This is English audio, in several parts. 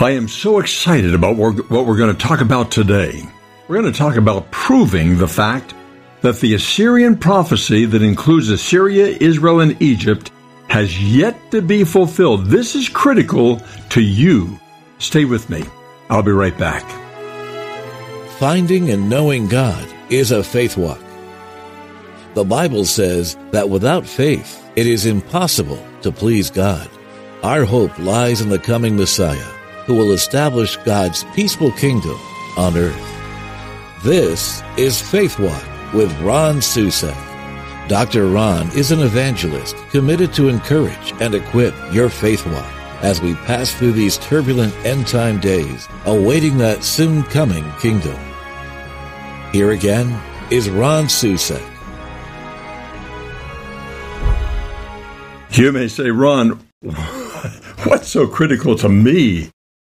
I am so excited about what we're going to talk about today. We're going to talk about proving the fact that the Assyrian prophecy that includes Assyria, Israel, and Egypt has yet to be fulfilled. This is critical to you. Stay with me. I'll be right back. Finding and knowing God is a faith walk. The Bible says that without faith, it is impossible to please God. Our hope lies in the coming Messiah who will establish God's peaceful kingdom on earth. This is Faith Walk with Ron Susek. Dr. Ron is an evangelist committed to encourage and equip your faith walk as we pass through these turbulent end time days, awaiting that soon coming kingdom. Here again is Ron Susek. You may say, Ron, what's so critical to me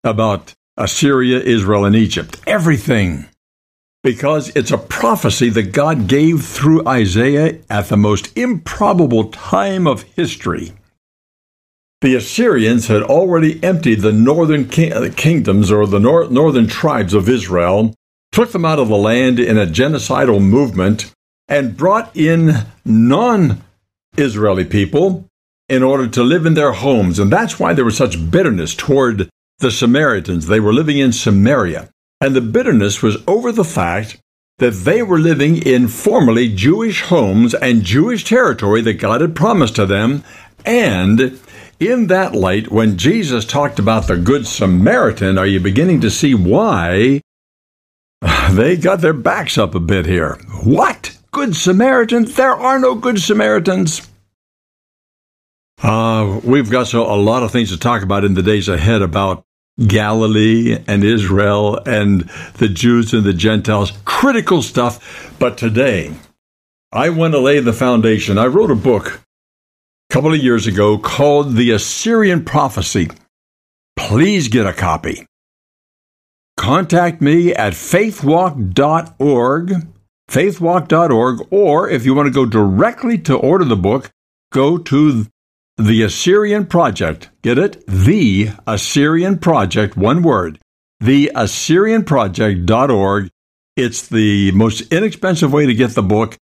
about Assyria, Israel, and Egypt. Everything. Because it's a prophecy that God gave through Isaiah at the most improbable time of history. The Assyrians had already emptied the northern uh, kingdoms or the nor- northern tribes of Israel, took them out of the land in a genocidal movement, and brought in non Israeli people in order to live in their homes. And that's why there was such bitterness toward the Samaritans. They were living in Samaria. And the bitterness was over the fact that they were living in formerly Jewish homes and Jewish territory that God had promised to them. And in that light, when Jesus talked about the Good Samaritan, are you beginning to see why they got their backs up a bit here? What? Good Samaritans? There are no Good Samaritans. Uh, we've got so, a lot of things to talk about in the days ahead about Galilee and Israel and the Jews and the Gentiles. Critical stuff. But today, I want to lay the foundation. I wrote a book a couple of years ago called The Assyrian Prophecy. Please get a copy. Contact me at faithwalk.org, faithwalk.org, or if you want to go directly to order the book, go to the Assyrian Project. Get it? The Assyrian Project, one word. The AssyrianProject.org. It's the most inexpensive way to get the book.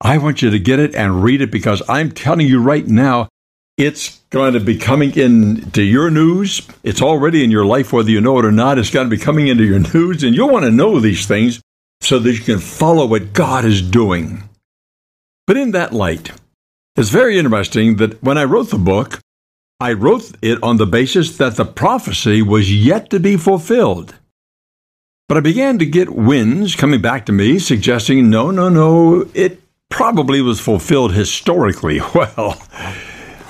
I want you to get it and read it because I'm telling you right now, it's going to be coming into your news. It's already in your life, whether you know it or not. It's going to be coming into your news, and you'll want to know these things so that you can follow what God is doing. But in that light, it's very interesting that when I wrote the book, I wrote it on the basis that the prophecy was yet to be fulfilled. But I began to get winds coming back to me suggesting no, no, no, it probably was fulfilled historically. Well,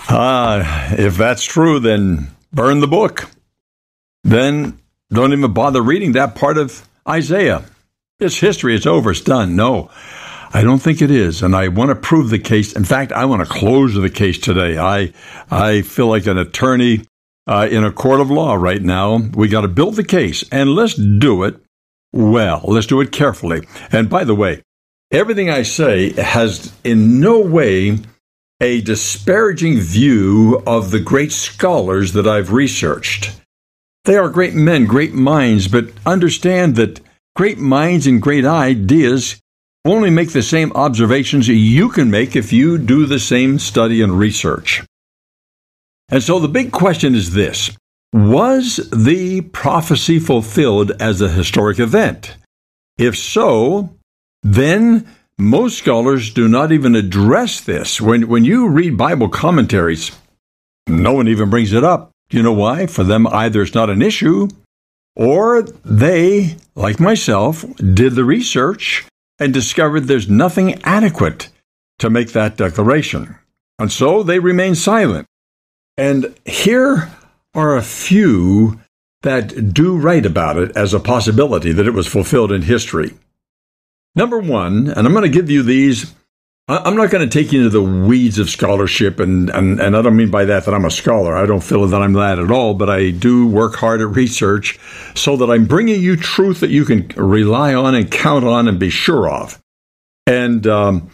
uh, if that's true, then burn the book. Then don't even bother reading that part of Isaiah. It's history, it's over, it's done. No. I don't think it is, and I want to prove the case. In fact, I want to close the case today. I I feel like an attorney uh, in a court of law right now. We got to build the case, and let's do it well. Let's do it carefully. And by the way, everything I say has in no way a disparaging view of the great scholars that I've researched. They are great men, great minds, but understand that great minds and great ideas only make the same observations you can make if you do the same study and research. And so the big question is this Was the prophecy fulfilled as a historic event? If so, then most scholars do not even address this. When, when you read Bible commentaries, no one even brings it up. You know why? For them, either it's not an issue, or they, like myself, did the research and discovered there's nothing adequate to make that declaration. And so they remain silent. And here are a few that do write about it as a possibility that it was fulfilled in history. Number one, and I'm going to give you these I'm not going to take you into the weeds of scholarship, and, and, and I don't mean by that that I'm a scholar. I don't feel that I'm that at all, but I do work hard at research so that I'm bringing you truth that you can rely on and count on and be sure of. And, um,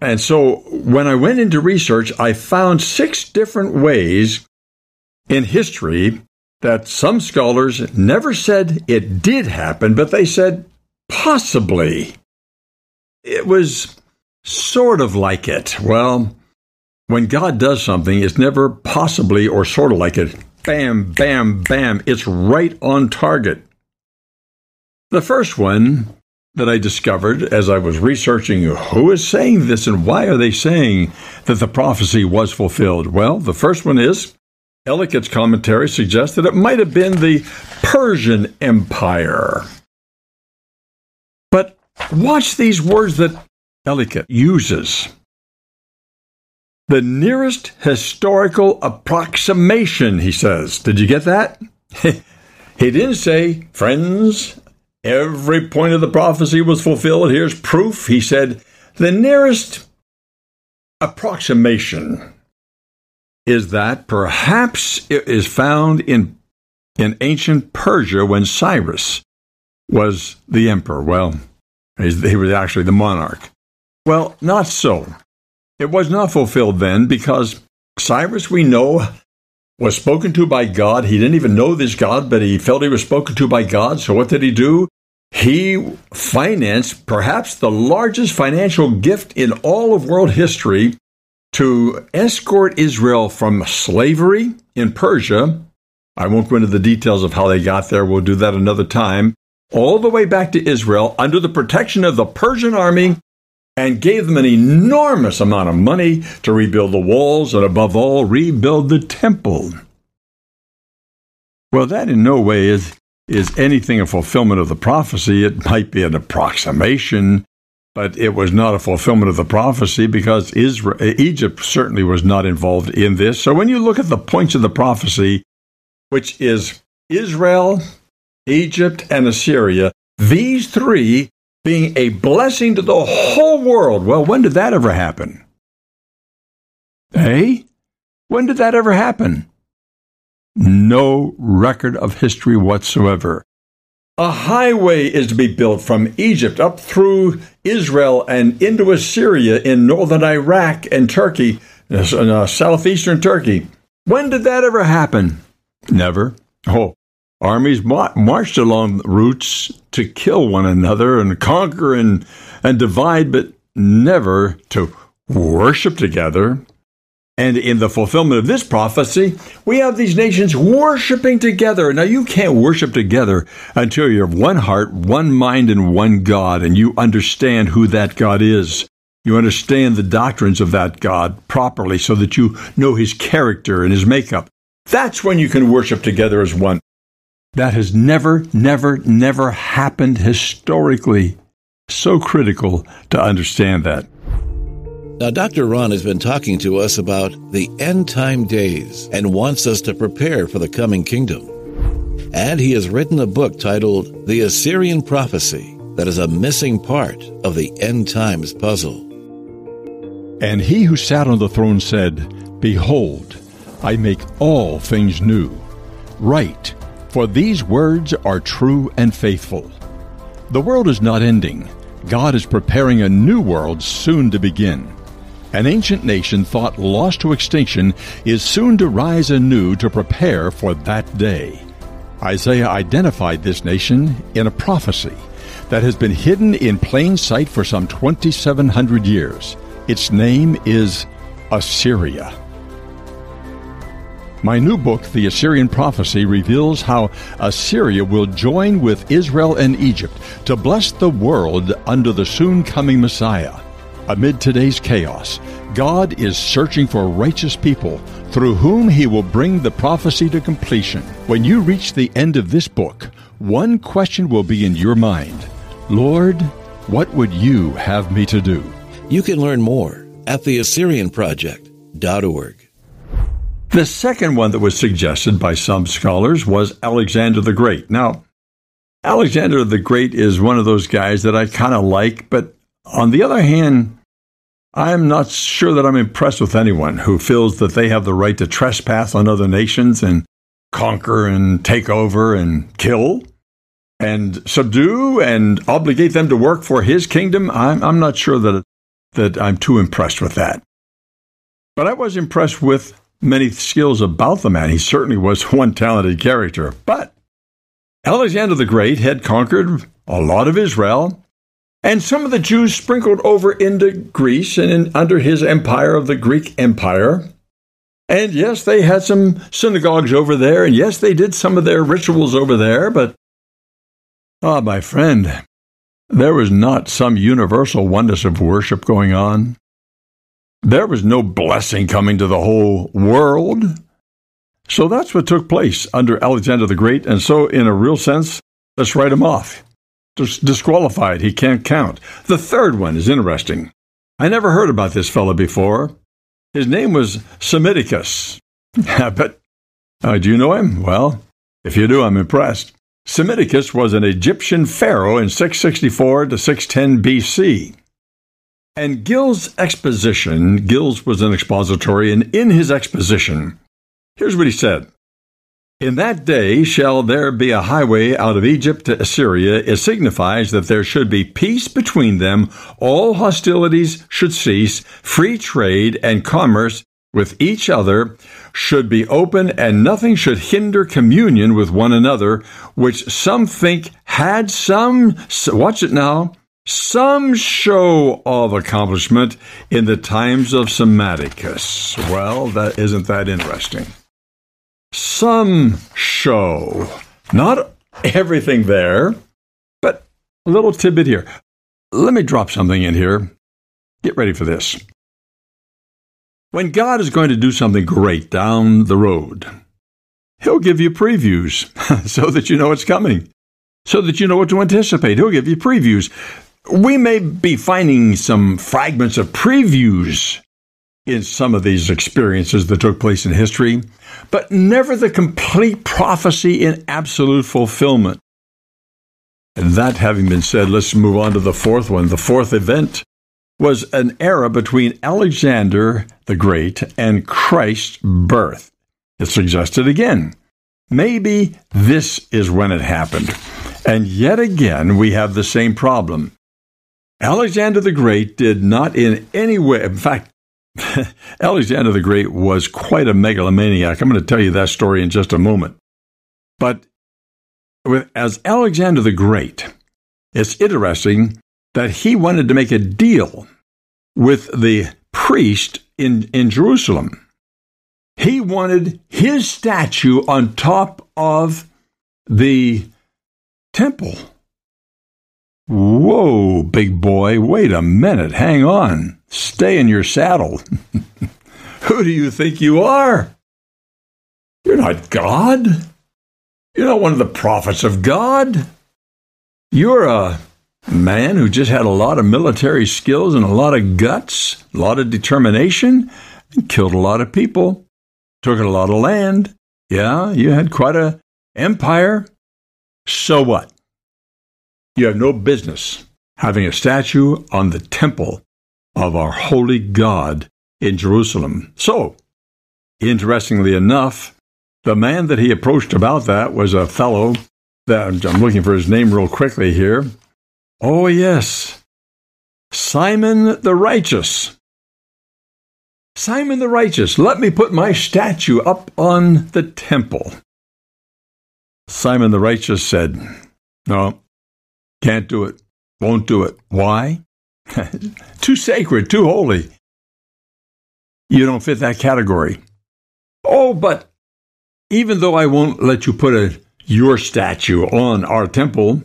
and so when I went into research, I found six different ways in history that some scholars never said it did happen, but they said possibly. It was sort of like it. Well, when God does something, it's never possibly or sort of like it. Bam, bam, bam. It's right on target. The first one that I discovered as I was researching who is saying this and why are they saying that the prophecy was fulfilled? Well, the first one is Ellicott's commentary suggests that it might have been the Persian Empire. But watch these words that Ellicott uses. The nearest historical approximation, he says. Did you get that? he didn't say, friends, every point of the prophecy was fulfilled. Here's proof. He said, the nearest approximation is that perhaps it is found in, in ancient Persia when Cyrus was the emperor. Well, he was actually the monarch. Well, not so. It was not fulfilled then because Cyrus, we know, was spoken to by God. He didn't even know this God, but he felt he was spoken to by God. So what did he do? He financed perhaps the largest financial gift in all of world history to escort Israel from slavery in Persia. I won't go into the details of how they got there. We'll do that another time. All the way back to Israel under the protection of the Persian army and gave them an enormous amount of money to rebuild the walls and, above all, rebuild the temple. Well, that in no way is, is anything a fulfillment of the prophecy. It might be an approximation, but it was not a fulfillment of the prophecy because Israel, Egypt certainly was not involved in this. So when you look at the points of the prophecy, which is Israel, Egypt, and Assyria, these three being a blessing to the whole world. Well, when did that ever happen? Hey? When did that ever happen? No record of history whatsoever. A highway is to be built from Egypt up through Israel and into Assyria in northern Iraq and Turkey, uh, southeastern Turkey. When did that ever happen? Never. Oh, Armies marched along routes to kill one another and conquer and, and divide, but never to worship together. And in the fulfillment of this prophecy, we have these nations worshiping together. Now, you can't worship together until you have one heart, one mind, and one God, and you understand who that God is. You understand the doctrines of that God properly so that you know his character and his makeup. That's when you can worship together as one. That has never, never, never happened historically. So critical to understand that. Now, Dr. Ron has been talking to us about the end time days and wants us to prepare for the coming kingdom. And he has written a book titled The Assyrian Prophecy that is a missing part of the end times puzzle. And he who sat on the throne said, Behold, I make all things new. Write for these words are true and faithful. The world is not ending. God is preparing a new world soon to begin. An ancient nation thought lost to extinction is soon to rise anew to prepare for that day. Isaiah identified this nation in a prophecy that has been hidden in plain sight for some 2,700 years. Its name is Assyria. My new book, The Assyrian Prophecy, reveals how Assyria will join with Israel and Egypt to bless the world under the soon coming Messiah. Amid today's chaos, God is searching for righteous people through whom he will bring the prophecy to completion. When you reach the end of this book, one question will be in your mind Lord, what would you have me to do? You can learn more at theassyrianproject.org. The second one that was suggested by some scholars was Alexander the Great. Now, Alexander the Great is one of those guys that I kind of like, but on the other hand, I'm not sure that I'm impressed with anyone who feels that they have the right to trespass on other nations and conquer and take over and kill and subdue and obligate them to work for his kingdom. I'm, I'm not sure that, that I'm too impressed with that. But I was impressed with many skills about the man. He certainly was one talented character. But Alexander the Great had conquered a lot of Israel, and some of the Jews sprinkled over into Greece and in, under his empire of the Greek Empire. And yes, they had some synagogues over there, and yes, they did some of their rituals over there, but ah, my friend, there was not some universal oneness of worship going on. There was no blessing coming to the whole world. So that's what took place under Alexander the Great, and so, in a real sense, let's write him off. Just disqualified. He can't count. The third one is interesting. I never heard about this fellow before. His name was Psammetichus. but uh, do you know him? Well, if you do, I'm impressed. Psammetichus was an Egyptian pharaoh in 664 to 610 BC. And Gill's exposition, Gill's was an expository, and in his exposition, here's what he said. In that day shall there be a highway out of Egypt to Assyria. It signifies that there should be peace between them, all hostilities should cease, free trade and commerce with each other should be open, and nothing should hinder communion with one another, which some think had some, watch it now, some show of accomplishment in the times of Psammetichus. Well, that isn't that interesting. Some show, not everything there, but a little tidbit here. Let me drop something in here. Get ready for this. When God is going to do something great down the road, He'll give you previews so that you know it's coming, so that you know what to anticipate. He'll give you previews. We may be finding some fragments of previews in some of these experiences that took place in history, but never the complete prophecy in absolute fulfillment. And that having been said, let's move on to the fourth one, the fourth event was an era between Alexander the Great and Christ's birth. It suggested again, maybe this is when it happened. And yet again, we have the same problem. Alexander the Great did not in any way, in fact, Alexander the Great was quite a megalomaniac. I'm going to tell you that story in just a moment. But with, as Alexander the Great, it's interesting that he wanted to make a deal with the priest in, in Jerusalem. He wanted his statue on top of the temple. Whoa, big boy, wait a minute, hang on, stay in your saddle. Who do you think you are? You're not God. You're not one of the prophets of God. You're a man who just had a lot of military skills and a lot of guts, a lot of determination, and killed a lot of people, took a lot of land. Yeah, you had quite a empire. So what? You have no business having a statue on the temple of our holy God in Jerusalem. So, interestingly enough, the man that he approached about that was a fellow that I'm looking for his name real quickly here. Oh, yes. Simon the Righteous. Simon the Righteous, let me put my statue up on the temple. Simon the Righteous said, No, can't do it, won't do it. Why? too sacred, too holy. You don't fit that category. Oh, but even though I won't let you put a, your statue on our temple,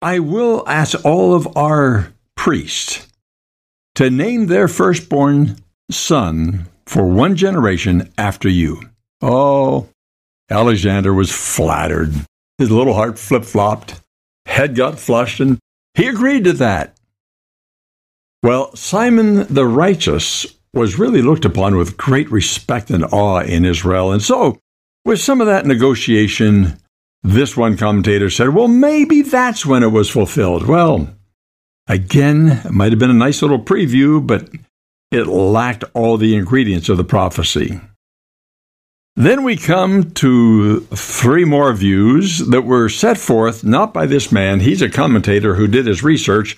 I will ask all of our priests to name their firstborn son for one generation after you. Oh, Alexander was flattered. His little heart flip flopped, head got flushed, and he agreed to that. Well, Simon the Righteous was really looked upon with great respect and awe in Israel. And so, with some of that negotiation, this one commentator said, well, maybe that's when it was fulfilled. Well, again, it might have been a nice little preview, but it lacked all the ingredients of the prophecy. Then we come to three more views that were set forth not by this man. He's a commentator who did his research,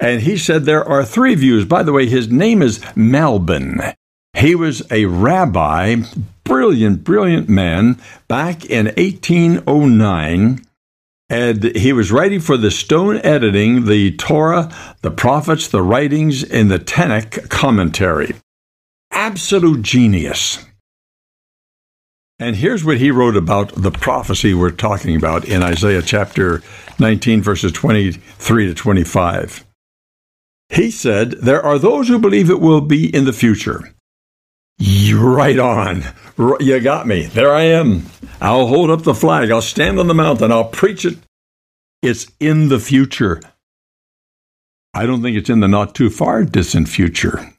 and he said there are three views. By the way, his name is Malbim. He was a rabbi, brilliant, brilliant man back in 1809 and he was writing for the Stone Edition, the Torah, the prophets, the writings in the Tanakh commentary. Absolute genius. And here's what he wrote about the prophecy we're talking about in Isaiah chapter 19, verses 23 to 25. He said, There are those who believe it will be in the future. Right on. You got me. There I am. I'll hold up the flag. I'll stand on the mountain. I'll preach it. It's in the future. I don't think it's in the not too far distant future.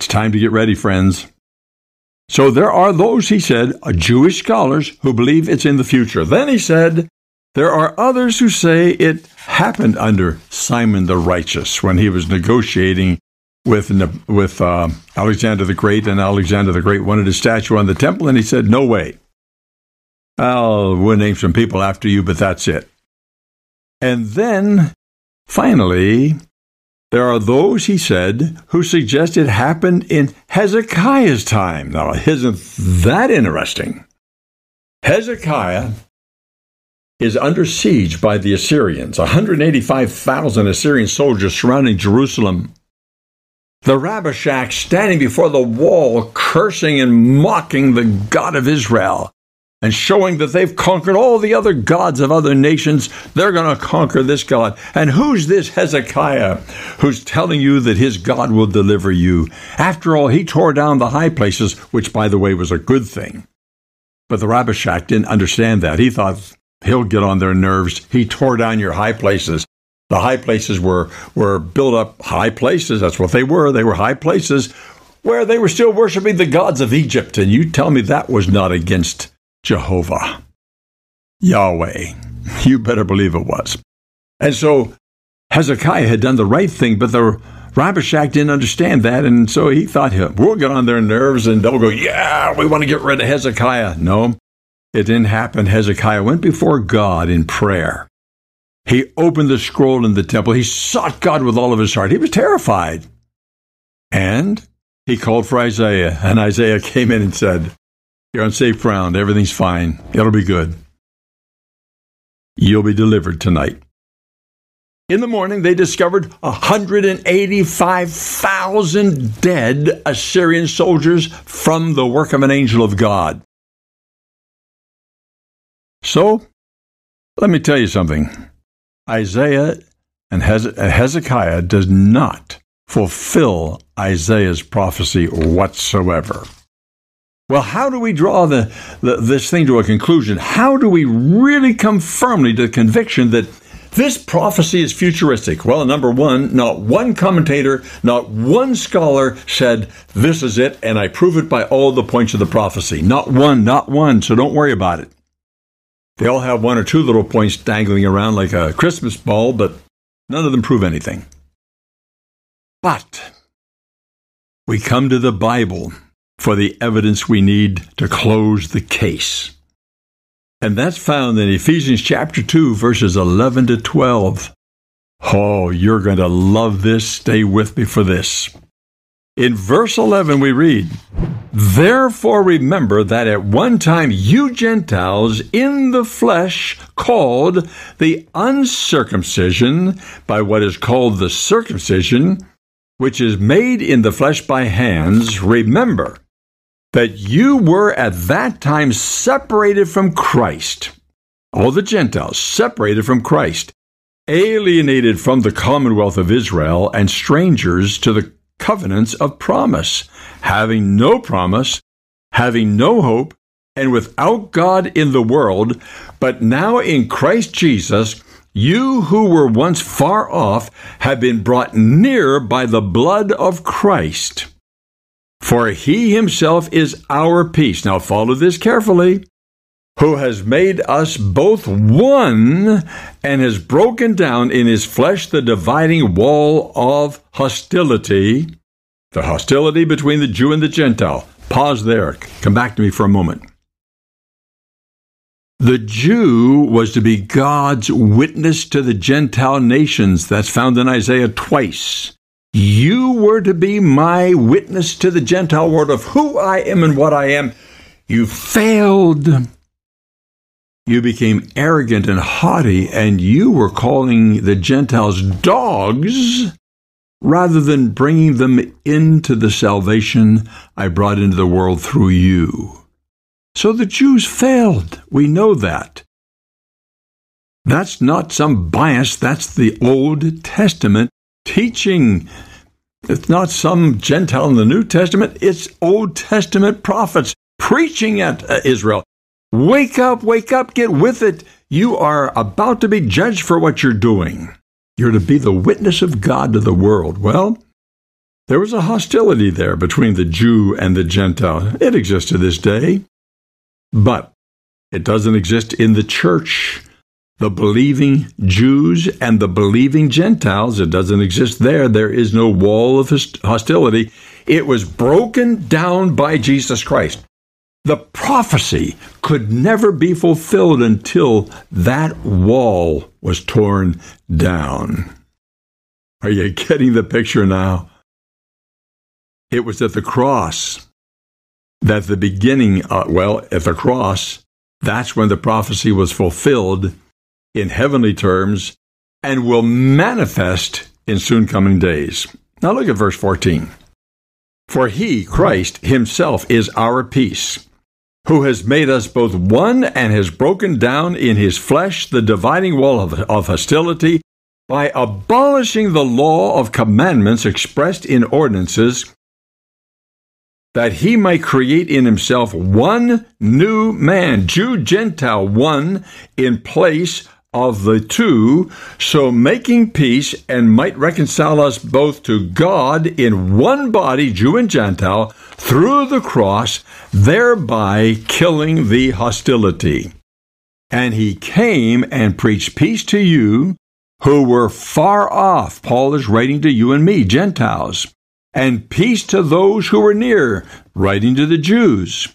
It's time to get ready, friends. So there are those, he said, Jewish scholars who believe it's in the future. Then he said, there are others who say it happened under Simon the Righteous when he was negotiating with with uh, Alexander the Great, and Alexander the Great wanted a statue on the temple, and he said, "No way. I'll we'll name some people after you, but that's it." And then, finally, there are those, he said, who suggest it happened in Hezekiah's time. Now, isn't that interesting? Hezekiah is under siege by the Assyrians, 185,000 Assyrian soldiers surrounding Jerusalem. The Rabshakeh standing before the wall, cursing and mocking the God of Israel and showing that they've conquered all the other gods of other nations. They're going to conquer this God. And who's this Hezekiah who's telling you that his God will deliver you? After all, he tore down the high places, which, by the way, was a good thing. But the Rabshakeh didn't understand that. He thought he'll get on their nerves. He tore down your high places. The high places were, were built up high places. That's what they were. They were high places where they were still worshiping the gods of Egypt. And you tell me that was not against Jehovah, Yahweh. You better believe it was. And so Hezekiah had done the right thing, but the Rabshakeh didn't understand that, and so he thought, we'll get on their nerves and they'll go, yeah, we want to get rid of Hezekiah. No, it didn't happen. Hezekiah went before God in prayer. He opened the scroll in the temple. He sought God with all of his heart. He was terrified. And he called for Isaiah, and Isaiah came in and said, you're on safe ground. Everything's fine. It'll be good. You'll be delivered tonight. In the morning, they discovered 185,000 dead Assyrian soldiers from the work of an angel of God. So, let me tell you something. Isaiah and Hezekiah does not fulfill Isaiah's prophecy whatsoever. Well, how do we draw the, the, this thing to a conclusion? How do we really come firmly to the conviction that this prophecy is futuristic? Well, number one, not one commentator, not one scholar said, This is it, and I prove it by all the points of the prophecy. Not one, not one, so don't worry about it. They all have one or two little points dangling around like a Christmas ball, but none of them prove anything. But we come to the Bible for the evidence we need to close the case. And that's found in Ephesians chapter 2, verses 11 to 12. Oh, you're going to love this. Stay with me for this. In verse 11, we read, Therefore remember that at one time you Gentiles in the flesh called the uncircumcision by what is called the circumcision, which is made in the flesh by hands, remember that you were at that time separated from Christ, all the Gentiles separated from Christ, alienated from the commonwealth of Israel, and strangers to the covenants of promise, having no promise, having no hope, and without God in the world, but now in Christ Jesus, you who were once far off have been brought near by the blood of Christ. For he himself is our peace. Now follow this carefully. Who has made us both one and has broken down in his flesh the dividing wall of hostility, the hostility between the Jew and the Gentile. Pause there. Come back to me for a moment. The Jew was to be God's witness to the Gentile nations. That's found in Isaiah twice. You were to be my witness to the Gentile world of who I am and what I am. You failed. You became arrogant and haughty, and you were calling the Gentiles dogs rather than bringing them into the salvation I brought into the world through you. So the Jews failed. We know that. That's not some bias, that's the Old Testament teaching. It's not some Gentile in the New Testament, it's Old Testament prophets preaching at uh, Israel. Wake up, wake up, get with it. You are about to be judged for what you're doing. You're to be the witness of God to the world. Well, there was a hostility there between the Jew and the Gentile. It exists to this day, but it doesn't exist in the church the believing Jews and the believing Gentiles. It doesn't exist there. There is no wall of hostility. It was broken down by Jesus Christ. The prophecy could never be fulfilled until that wall was torn down. Are you getting the picture now? It was at the cross that the beginning, uh, well, at the cross, that's when the prophecy was fulfilled in heavenly terms and will manifest in soon coming days. Now look at verse 14. For he, Christ, himself is our peace, who has made us both one and has broken down in his flesh the dividing wall of, of hostility by abolishing the law of commandments expressed in ordinances, that he might create in himself one new man, Jew, Gentile, one in place of the two, so making peace and might reconcile us both to God in one body, Jew and Gentile, through the cross, thereby killing the hostility. And he came and preached peace to you who were far off. Paul is writing to you and me, Gentiles, and peace to those who were near, writing to the Jews.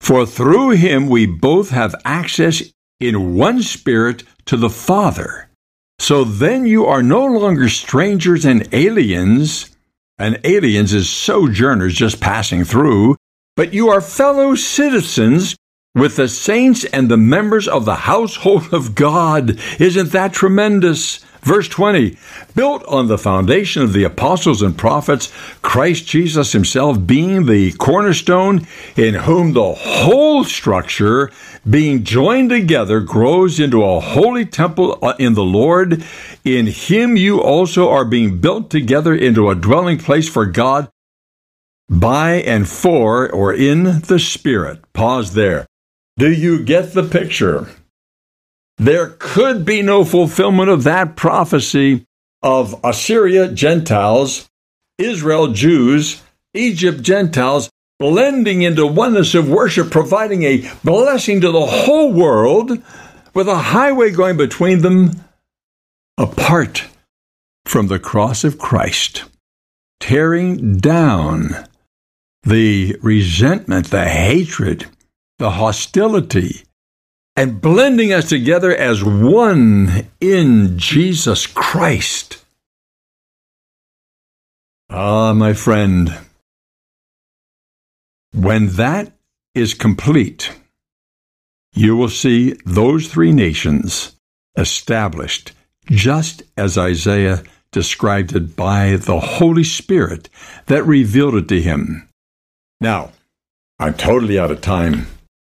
For through him we both have access in one spirit to the Father. So then you are no longer strangers and aliens, and aliens is sojourners just passing through, but you are fellow citizens with the saints and the members of the household of God. Isn't that tremendous? Verse 20, built on the foundation of the apostles and prophets, Christ Jesus himself being the cornerstone, in whom the whole structure, being joined together, grows into a holy temple uh, in the Lord. In him you also are being built together into a dwelling place for God by and for or in the Spirit. Pause there. Do you get the picture? There could be no fulfillment of that prophecy of Assyria Gentiles, Israel Jews, Egypt Gentiles blending into oneness of worship, providing a blessing to the whole world with a highway going between them apart from the cross of Christ, tearing down the resentment, the hatred, the hostility, and blending us together as one in Jesus Christ. Ah, my friend, when that is complete, you will see those three nations established just as Isaiah described it by the Holy Spirit that revealed it to him. Now, I'm totally out of time.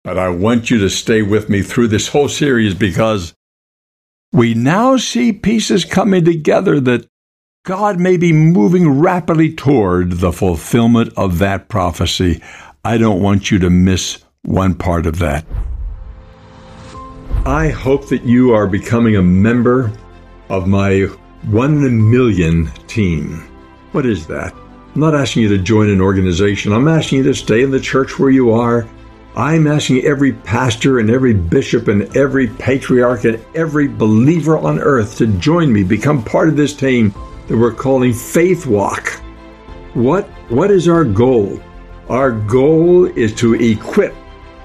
But I want you to stay with me through this whole series because we now see pieces coming together that God may be moving rapidly toward the fulfillment of that prophecy. I don't want you to miss one part of that. I hope that you are becoming a member of my 1 million team. What is that? I'm not asking you to join an organization. I'm asking you to stay in the church where you are I'm asking every pastor and every bishop and every patriarch and every believer on earth to join me, become part of this team that we're calling Faith Walk. What, what is our goal? Our goal is to equip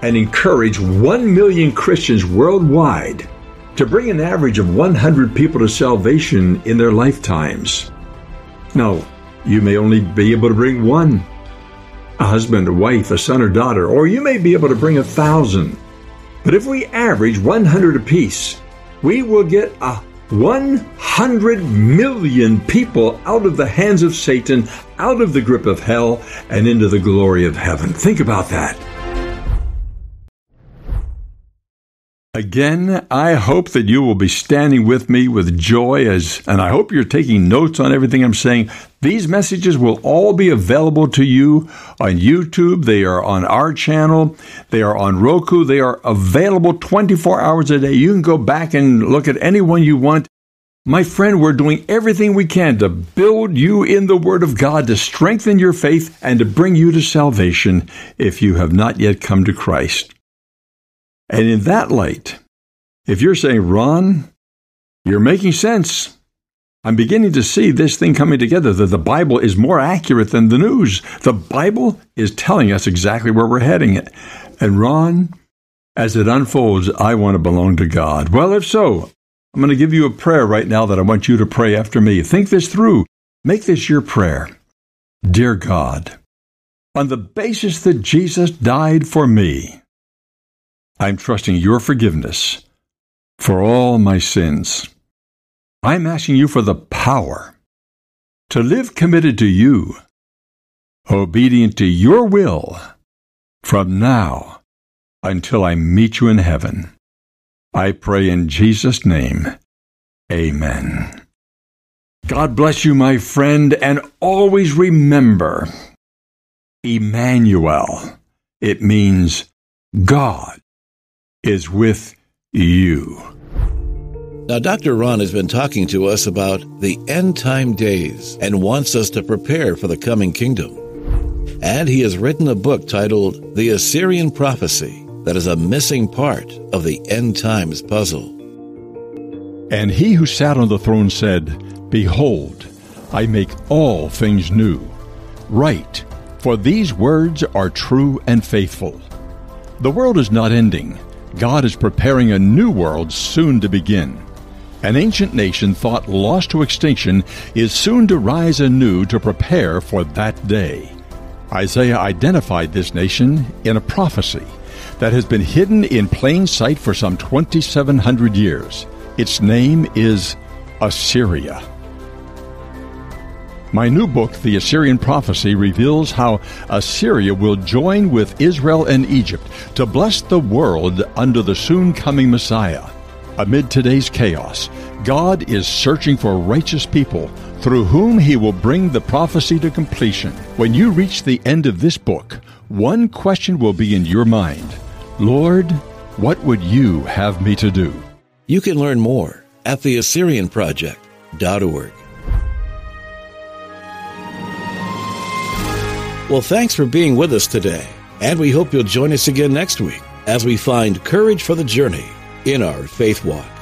and encourage 1 million Christians worldwide to bring an average of 100 people to salvation in their lifetimes. Now, you may only be able to bring one a husband, a wife, a son or daughter, or you may be able to bring a thousand. But if we average 100 apiece, we will get a 100 million people out of the hands of Satan, out of the grip of hell, and into the glory of heaven. Think about that. Again, I hope that you will be standing with me with joy as and I hope you're taking notes on everything I'm saying. These messages will all be available to you on YouTube. They are on our channel. They are on Roku. They are available 24 hours a day. You can go back and look at any one you want. My friend, we're doing everything we can to build you in the Word of God, to strengthen your faith, and to bring you to salvation if you have not yet come to Christ. And in that light, if you're saying, Ron, you're making sense. I'm beginning to see this thing coming together that the Bible is more accurate than the news. The Bible is telling us exactly where we're heading. it. And Ron, as it unfolds, I want to belong to God. Well, if so, I'm going to give you a prayer right now that I want you to pray after me. Think this through. Make this your prayer. Dear God, on the basis that Jesus died for me, I'm trusting your forgiveness for all my sins. I'm asking you for the power to live committed to you, obedient to your will from now until I meet you in heaven. I pray in Jesus' name. Amen. God bless you, my friend, and always remember Emmanuel. It means God is with you. Now, Dr. Ron has been talking to us about the end time days and wants us to prepare for the coming kingdom. And he has written a book titled The Assyrian Prophecy that is a missing part of the end times puzzle. And he who sat on the throne said, Behold, I make all things new. Write, for these words are true and faithful. The world is not ending God is preparing a new world soon to begin. An ancient nation thought lost to extinction is soon to rise anew to prepare for that day. Isaiah identified this nation in a prophecy that has been hidden in plain sight for some 2,700 years. Its name is Assyria. My new book, The Assyrian Prophecy, reveals how Assyria will join with Israel and Egypt to bless the world under the soon coming Messiah. Amid today's chaos, God is searching for righteous people through whom he will bring the prophecy to completion. When you reach the end of this book, one question will be in your mind Lord, what would you have me to do? You can learn more at theassyrianproject.org. Well, thanks for being with us today, and we hope you'll join us again next week as we find courage for the journey in our faith walk.